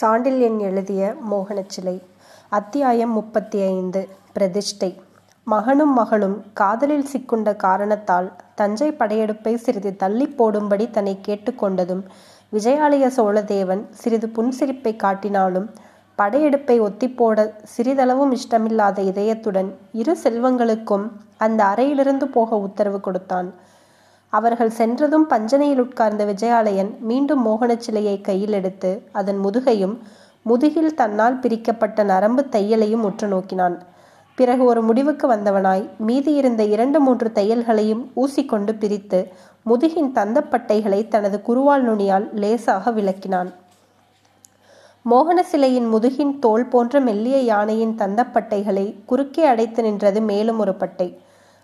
சாண்டில்யன் எழுதிய மோகனச்சிலை அத்தியாயம் முப்பத்தி ஐந்து பிரதிஷ்டை. மகனும் மகளும் காதலில் சிக்குண்ட காரணத்தால் தஞ்சை படையெடுப்பை சிறிது தள்ளி போடும்படி தன்னை கேட்டுக்கொண்டதும் விஜயாலய சோழதேவன் சிறிது புன்சிரிப்பை காட்டினாலும் படையெடுப்பை ஒத்திப்போட சிறிதளவும் இஷ்டமில்லாத இதயத்துடன் இரு செல்வங்களுக்கும் அந்த அறையிலிருந்து போக உத்தரவு கொடுத்தான். அவர்கள் சென்றதும் பஞ்சனையில் உட்கார்ந்த விஜயாலயன் மீண்டும் மோகனச் சிலையை கையில் எடுத்து அதன் முதுகையும் முதுகில் தன்னால் பிரிக்கப்பட்ட நரம்பு தையலையும் உற்று நோக்கினான். பிறகு ஒரு முடிவுக்கு வந்தவனாய் மீதி இருந்த இரண்டு மூன்று தையல்களையும் ஊசிக்கொண்டு பிரித்து முதுகின் தந்தப்பட்டைகளை தனது குருவால் நுனியால் லேசாக விளக்கினான். மோகன சிலையின் முதுகின் தோல் போன்ற மெல்லிய யானையின் தந்தப்பட்டைகளை குறுக்கே அடைத்து நின்றது மேலும் ஒரு பட்டை.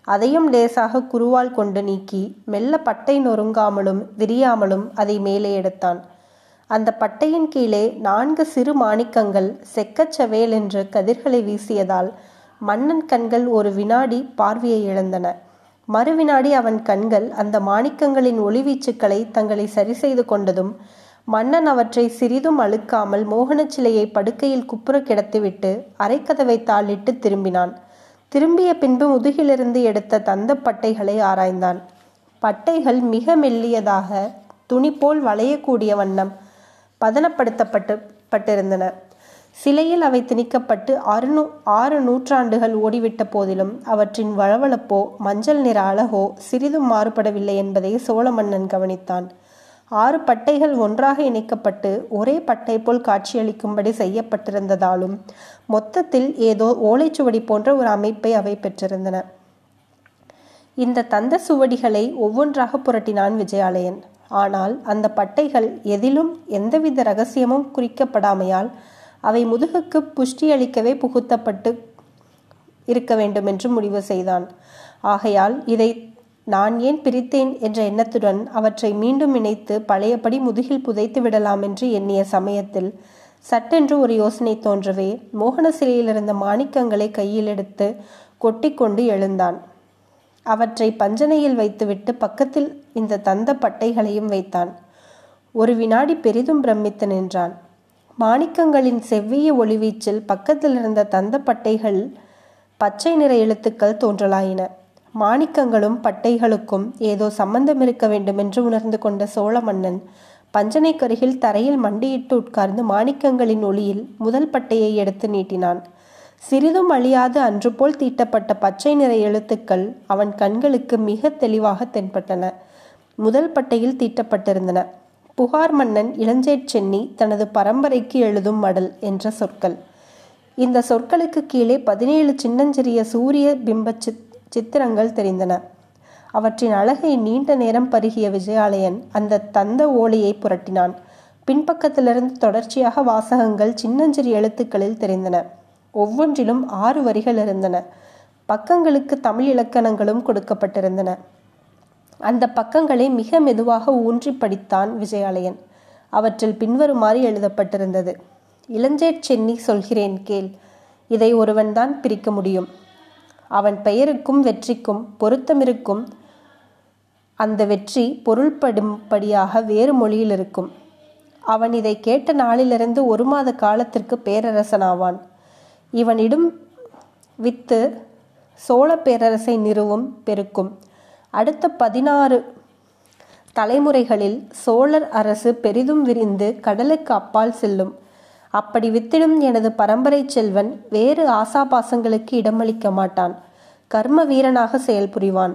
அதையும் லேசாக குருவால் கொண்டு நீக்கி மெல்ல பட்டை நொறுங்காமலும் விரியாமலும் அதை மேலே எடுத்தான். அந்த பட்டையின் கீழே நான்கு சிறு மாணிக்கங்கள் செக்கச்சவேல் என்று கதிர்களை வீசியதால் மன்னன் கண்கள் ஒரு வினாடி பார்வையை இழந்தன. மறுவினாடி அவன் கண்கள் அந்த மாணிக்கங்களின் ஒளிவீச்சுக்களை தங்களை சரி செய்து கொண்டதும் மன்னன் அவற்றை சிறிதும் அழுக்காமல் மோகனச் சிலையை படுக்கையில் குப்புற கிடத்திவிட்டு அரைக்கதவை தாளிட்டு திரும்பினான். திரும்பிய பின்பு முதுகிலிருந்து எடுத்த தந்த பட்டைகளை ஆராய்ந்தான் பட்டைகள் மிக மெல்லியதாக துணி போல் வளையக்கூடிய வண்ணம் பதனப்படுத்தப்பட்டு பட்டிருந்தன சிலையில் அவை திணிக்கப்பட்டு அறுநூ ஆறு நூற்றாண்டுகள் ஓடிவிட்ட போதிலும் அவற்றின் வளவளப்போ மஞ்சள் நிற அழகோ சிறிதும் மாறுபடவில்லை என்பதை சோழ மன்னன் கவனித்தான். ஆறு பட்டைகள் ஒன்றாக இணைக்கப்பட்டு ஒரே பட்டை போல் காட்சியளிக்கும்படி செய்யப்பட்டிருந்ததாலும் மொத்தத்தில் ஏதோ ஓலைச்சுவடி போன்ற ஒரு அமைப்பை அவை பெற்றிருந்தன. இந்த தந்த சுவடிகளை ஒவ்வொன்றாக புரட்டினான் விஜயாலயன். ஆனால் அந்த பட்டைகள் எதிலும் எந்தவித ரகசியமும் குறிக்கப்படாமையால் அவை முதுகுக்கு புஷ்டியளிக்கவே புகுத்தப்பட்டு இருக்க வேண்டும் என்று முடிவு செய்தான். ஆகையால் இதை நான் ஏன் பிரித்தேன் என்ற எண்ணத்துடன் அவற்றை மீண்டும் இணைத்து பழையபடி முதுகில் புதைத்து விடலாம் என்று எண்ணிய சமயத்தில் சட்டென்று ஒரு யோசனை தோன்றவே மோகன சிலையிலிருந்த மாணிக்கங்களை கையில் எடுத்து கொட்டிக்கொண்டு எழுந்தான். அவற்றை பஞ்சனையில் வைத்துவிட்டு பக்கத்தில் இந்த தந்த பட்டைகளையும் வைத்தான். ஒரு வினாடி பெரிதும் பிரமித்து நின்றான். மாணிக்கங்களின் செவ்விய ஒளிவீச்சில் பக்கத்தில் இருந்த தந்த பட்டைகள் பச்சை நிற எழுத்துக்கள் தோன்றலாயின. மாணிக்கங்களும் பட்டைகளுக்கும் ஏதோ சம்பந்தம் இருக்க வேண்டும் என்று உணர்ந்து கொண்ட சோழ மன்னன் பஞ்சனைக்கருகில் தரையில் மண்டியிட்டு உட்கார்ந்து மாணிக்கங்களின் ஒளியில் முதல் பட்டையை எடுத்து நீட்டினான். சிறிதும் அழியாது அன்று போல் தீட்டப்பட்ட பச்சை நிற எழுத்துக்கள் அவன் கண்களுக்கு மிக தெளிவாக தென்பட்டன. முதல் பட்டையில் தீட்டப்பட்டிருந்தன. புகார் மன்னன் இளஞ்சேட் சென்னி தனது பரம்பரைக்கு எழுதும் மடல் என்ற சொற்கள். இந்த சொற்களுக்கு கீழே பதினேழு சின்னஞ்சிறிய சூரிய பிம்ப சித்திரங்கள் தெரிந்தன. அவற்றின் அழகை நீண்ட நேரம் பருகிய விஜயாலயன் அந்த தந்த ஓலையை புரட்டினான். பின்பக்கத்திலிருந்து தொடர்ச்சியாக வாசகங்கள் சின்னஞ்சிறு எழுத்துக்களில் தெரிந்தன. ஒவ்வொன்றிலும் ஆறு வரிகள் இருந்தன. பக்கங்களுக்கு தமிழ் இலக்கணங்களும் கொடுக்கப்பட்டிருந்தன. அந்த பக்கங்களை மிக மெதுவாக ஊன்றி படித்தான் விஜயாலயன். அவற்றில் பின்வருமாறு எழுதப்பட்டிருந்தது. இளஞ்சேட் சென்னி சொல்கிறேன் கேள். இதை ஒருவன்தான் பிரிக்க முடியும். அவன் பெயருக்கும் வெற்றிக்கும் பொருத்தமிருக்கும். அந்த வெற்றி பொருள்படும்படியாக வேறு மொழியில் இருக்கும் அவன் இதை கேட்ட நாளிலிருந்து ஒரு மாத காலத்திற்கு பேரரசனாவான். இவனிடம் வித்து சோழ பேரரசை நிறுவும் பெருக்கும். அடுத்த பதினாறு தலைமுறைகளில் சோழர் அரசு பெரிதும் விரிந்து கடலுக்கு அப்பால் செல்லும். அப்படி வித்திடும் எனது பரம்பரை செல்வன் வேறு ஆசாபாசங்களுக்கு இடமளிக்க மாட்டான். கர்ம வீரனாக செயல்புரிவான்.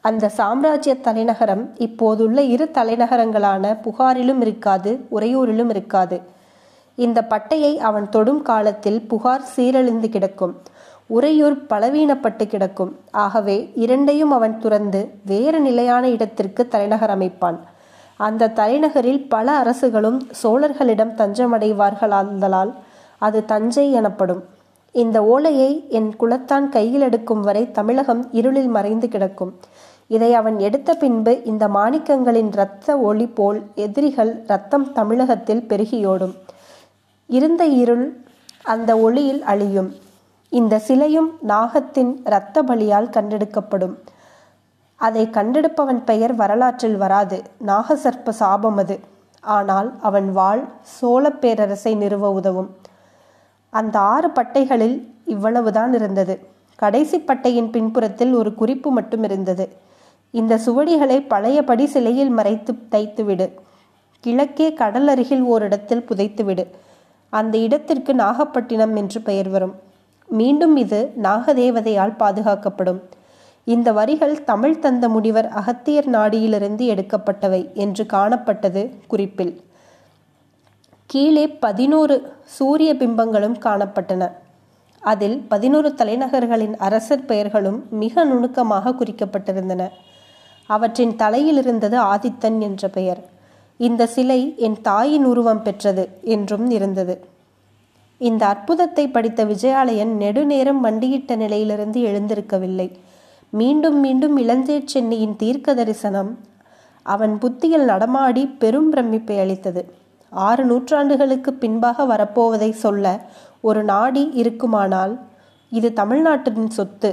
அந்த சாம்ராஜ்ய தலைநகரம் இப்போதுள்ள இரு தலைநகரங்களான புகாரிலும் இருக்காது உறையூரிலும் இருக்காது. இந்த பட்டையை அவன் தொடும் காலத்தில் புகார் சீரழிந்து கிடக்கும். உறையூர் பலவீனப்பட்டு கிடக்கும். ஆகவே இரண்டையும் அவன் துறந்து வேறு நிலையான இடத்திற்கு தலைநகர் அமைப்பான். அந்த தலைநகரில் பல அரசுகளும் சோழர்களிடம் தஞ்சமடைவார்களாதலால் அது தஞ்சை எனப்படும். இந்த ஓலையை என் குலத்தான் கையில் எடுக்கும் வரை தமிழகம் இருளில் மறைந்து கிடக்கும். இதை அவன் எடுத்த பின்பு இந்த மாணிக்கங்களின் இரத்த ஒளி போல் எதிரிகள் இரத்தம் தமிழகத்தில் பெருகியோடும். இருந்த இருள் அந்த ஒளியில் அழியும். இந்த சிலையும் நாகத்தின் இரத்த பலியால் கண்டெடுக்கப்படும். அதை கண்டெடுப்பவன் பெயர் வரலாற்றில் வராது. நாகசர்ப்ப சாபம் அது. ஆனால் அவன் வாழ் சோழ பேரரசை நிறுவ உதவும். அந்த ஆறு பட்டைகளில் இவ்வளவுதான் இருந்தது. கடைசி பட்டையின் பின்புறத்தில் ஒரு குறிப்பு மட்டும் இருந்தது. இந்த சுவடிகளை பழையபடி சிலையில் மறைத்து தைத்துவிடு. கிழக்கே கடல் அருகில் ஓரிடத்தில் புதைத்துவிடு. அந்த இடத்திற்கு நாகப்பட்டினம் என்று பெயர் வரும். மீண்டும் இது நாகதேவதையால் பாதுகாக்கப்படும். இந்த வரிகள் தமிழ் தந்த முனிவர் அகத்தியர் நாடியிலிருந்து எடுக்கப்பட்டவை என்று காணப்பட்டது குறிப்பில். கீழே பதினோரு சூரிய பிம்பங்களும் காணப்பட்டன. அதில் பதினோரு தலைநகர்களின் அரசர் பெயர்களும் மிக நுணுக்கமாக குறிக்கப்பட்டிருந்தன. அவற்றின் தலையில் இருந்தது ஆதித்தன் என்ற பெயர். இந்த சிலை என் தாயின் உருவம் பெற்றது என்றும் இருந்தது. இந்த அற்புதத்தை படித்த விஜயாலயன் நெடுநேரம் மண்டியிட்ட நிலையிலிருந்து எழுந்திருக்கவில்லை. மீண்டும் மீண்டும் இளஞ்சே சென்னியின் தீர்க்க தரிசனம். அவன் புத்தியில் நடமாடி பெரும் பிரமிப்பை அளித்தது. ஆறு நூற்றாண்டுகளுக்கு பின்பாக வரப்போவதை சொல்ல ஒரு நாடி இருக்குமானால் இது தமிழ்நாட்டின் சொத்து.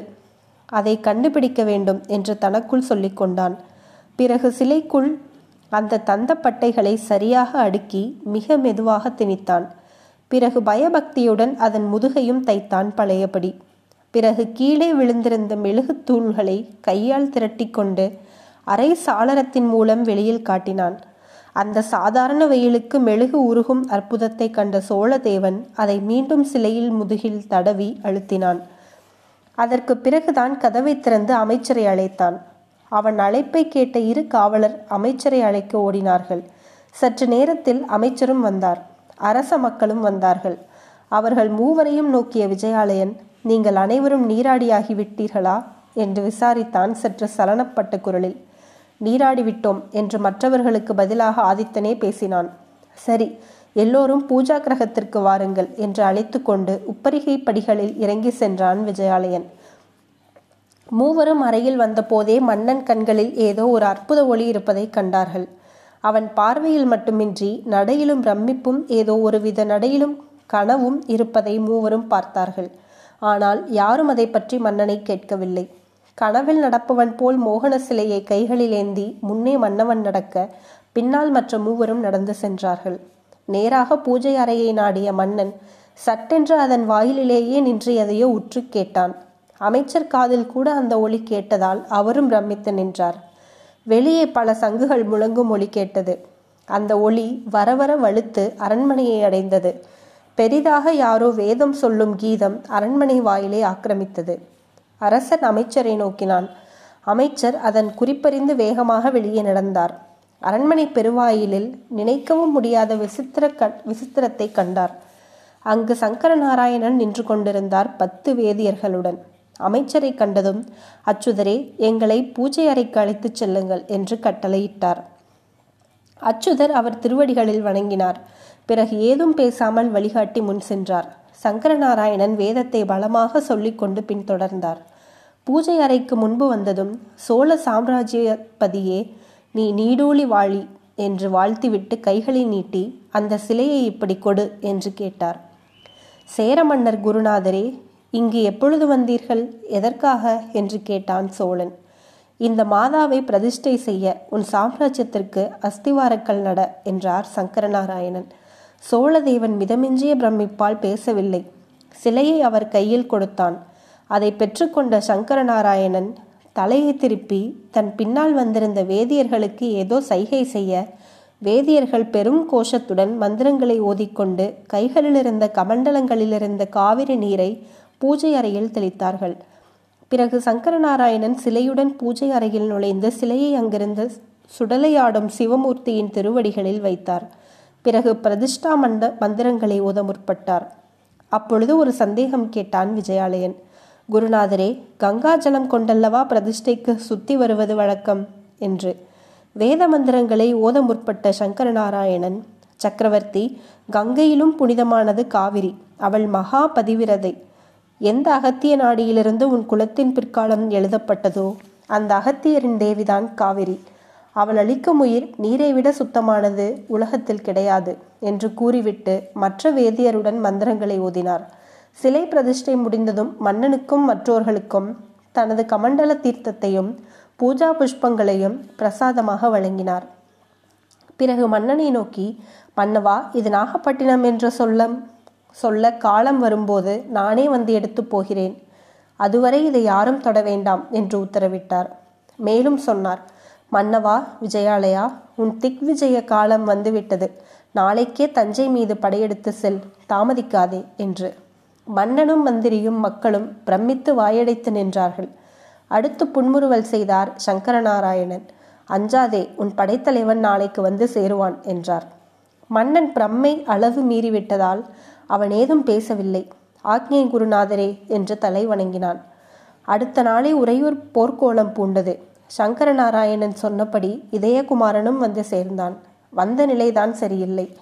அதை கண்டுபிடிக்க வேண்டும் என்று தனக்குள் சொல்லிக்கொண்டான் பிறகு சிலைக்குள் அந்த தந்த பட்டைகளை சரியாக அடுக்கி மிக மெதுவாக திணித்தான். பிறகு பயபக்தியுடன் அதன் முதுகையும் தைத்தான் பழையபடி. பிறகு கீழே விழுந்திருந்த மெழுகு தூள்களை கையால் திரட்டிக்கொண்டு அரை சாளரத்தின் மூலம் வெளியில் காட்டினான். அந்த சாதாரண வெயிலுக்கு மெழுகு உருகும் அற்புதத்தை கண்ட சோழதேவன் அதை மீண்டும் சிலையில் முதுகில் தடவி அழுத்தினான். அதற்கு பிறகுதான் கதவை திறந்து அமைச்சரை அழைத்தான். அவன் அழைப்பை கேட்ட இரு காவலர் அமைச்சரை அழைக்க ஓடினார்கள். சற்று நேரத்தில் அமைச்சரும் வந்தார். அரச மக்களும் வந்தார்கள். அவர்கள் மூவரையும் நோக்கிய விஜயாலயன் நீங்கள் அனைவரும் நீராடியாகிவிட்டீர்களா? என்று விசாரித்தான் சற்று சலனப்பட்ட குரலில். நீராடி விட்டோம் என்று மற்றவர்களுக்கு பதிலாக ஆதித்தனே பேசினான். சரி எல்லோரும் பூஜா கிரகத்திற்கு வாருங்கள் என்று அழைத்து கொண்டு உப்பரிகை படிகளில் இறங்கி சென்றான் விஜயாலயன். மூவரும் அறையில் வந்தபோதே மன்னன் கண்களில் ஏதோ ஒரு அற்புத ஒளி இருப்பதை கண்டார்கள். அவன் பார்வையில் மட்டுமின்றி நடையிலும் பிரமிப்பும் ஏதோ ஒருவித நடையிலும் கனவும் இருப்பதை மூவரும் பார்த்தார்கள். ஆனால் யாரும் அதை பற்றி மன்னனை கேட்கவில்லை. கனவில் நடப்பவன் போல் மோகன சிலையை கைகளில் ஏந்தி முன்னே மன்னவன் நடக்க பின்னால் மற்ற மூவரும் நடந்து சென்றார்கள். நேராக பூஜை அறையை நாடிய மன்னன் சட்டென்று அதன் வாயிலிலேயே நின்று எதையோ உற்று கேட்டான். அமைச்சர் காதில் கூட அந்த ஒளி கேட்டதால் அவரும் பிரமித்து நின்றார். வெளியே பல சங்குகள் முழங்கும் ஒளி கேட்டது. அந்த ஒளி வரவர வலுத்து அரண்மனையை அடைந்தது. பெரிதாக யாரோ வேதம் சொல்லும் கீதம் அரண்மனை வாயிலை ஆக்கிரமித்தது. அரசன் அமைச்சரை நோக்கினான். அமைச்சர் அதன் குறிப்பறிந்து வேகமாக வெளியே நடந்தார். அரண்மனை பெருவாயிலில் நினைக்கவும் முடியாத விசித்திர க விசித்திரத்தை கண்டார். அங்கு சங்கரநாராயணன் நின்று கொண்டிருந்தார் பத்து வேதியர்களுடன். அமைச்சரை கண்டதும் அச்சுதரே எங்களை பூஜை அறைக்கு அழைத்துச் செல்லுங்கள் என்று கட்டளையிட்டார். அச்சுதர் அவர் திருவடிகளில் வணங்கினார். பிறகு ஏதும் பேசாமல் வழிகாட்டி முன் சென்றார். சங்கரநாராயணன் வேதத்தை பலமாக சொல்லிக்கொண்டு பின்தொடர்ந்தார் பூஜை அறைக்கு முன்பு வந்ததும் சோழ சாம்ராஜ்யபதியே நீ நீடூழி வாழி என்று வாழ்த்திவிட்டு கைகளை நீட்டி அந்த சிலையை இப்படி கொடு என்று கேட்டார். சேர மன்னர் குருநாதரே இங்கு எப்பொழுது வந்தீர்கள்? எதற்காக? என்று கேட்டான் சோழன். இந்த மாதாவை பிரதிஷ்டை செய்ய உன் சாம்ராஜ்யத்திற்கு அஸ்திவாரக்கல் நட என்றார் சங்கரநாராயணன். சோழதேவன் மிதமிஞ்சிய பிரமிப்பால் பேசவில்லை. சிலையை அவர் கையில் கொடுத்தான். அதை பெற்றுக்கொண்ட சங்கரநாராயணன் தலையை திருப்பி தன் பின்னால் வந்திருந்த வேதியர்களுக்கு ஏதோ சைகை செய்ய வேதியர்கள் பெரும் கோஷத்துடன் மந்திரங்களை ஓதிக்கொண்டு கைகளிலிருந்த கமண்டலங்களிலிருந்த கமண்டலங்களில் இருந்த காவிரி நீரை பூஜை அறையில் தெளித்தார்கள். பிறகு சங்கரநாராயணன் சிலையுடன் பூஜை அறையில் நுழைந்து சிலையை அங்கிருந்த சுடலையாடும் சிவமூர்த்தியின் திருவடிகளில் வைத்தார். பிறகு பிரதிஷ்டா மண்ட மந்திரங்களை ஓத முற்பட்டார். அப்பொழுது ஒரு சந்தேகம் கேட்டான் விஜயாலயன். குருநாதரே கங்கா ஜலம் கொண்டல்லவா பிரதிஷ்டைக்கு சுத்தி வருவது வழக்கம்? என்று. வேத மந்திரங்களை ஓத முற்பட்ட சங்கரநாராயணன் சக்கரவர்த்தி கங்கையிலும் புனிதமானது காவிரி அவள் மகா பதிவிரதை. எந்த அகத்திய நாடியிலிருந்து உன் குலத்தின் பிற்காலம் எழுதப்பட்டதோ அந்த அகத்தியரின் தேவிதான் காவிரி. அவள் அளிக்கும் உயிர் நீரை விட சுத்தமானது உலகத்தில் கிடையாது என்று கூறிவிட்டு மற்ற வேதியருடன் மந்திரங்களை ஓதினார். சிலை பிரதிஷ்டை முடிந்ததும் மன்னனுக்கும் மற்றோர்களுக்கும் தனது கமண்டல தீர்த்தத்தையும் பூஜா புஷ்பங்களையும் பிரசாதமாக வழங்கினார். பிறகு மன்னனை நோக்கி மன்னவா இது நாகப்பட்டினம் என்ற சொல்லம் சொல்ல காலம் வரும்போது நானே வந்து எடுத்து போகிறேன். அதுவரை இதை யாரும் தொட வேண்டாம் என்று உத்தரவிட்டார். மேலும் சொன்னார் மன்னவா விஜயாலயா உன் திக் விஜய காலம் வந்துவிட்டது. நாளைக்கே தஞ்சை மீது படையெடுத்து செல் தாமதிக்காதே என்று. மன்னனும் மந்திரியும் மக்களும் பிரமித்து வாயடைத்து நின்றார்கள். அடுத்து புன்முறுவல் செய்தார் சங்கரநாராயணன். அஞ்சாதே உன் படைத்தலைவன் நாளைக்கு வந்து சேருவான் என்றார். மன்னன் பிரம்மை அளவு மீறிவிட்டதால் அவன் ஏதும் பேசவில்லை. ஆக்ஞை குருநாதரே என்று தலை வணங்கினான். அடுத்த நாளே உறையூர் போர்க்கோளம் பூண்டது. சங்கரநாராயணன் சொன்னபடி இதயகுமாரனும் வந்து சேர்ந்தான். வந்த நிலைதான் சரியில்லை.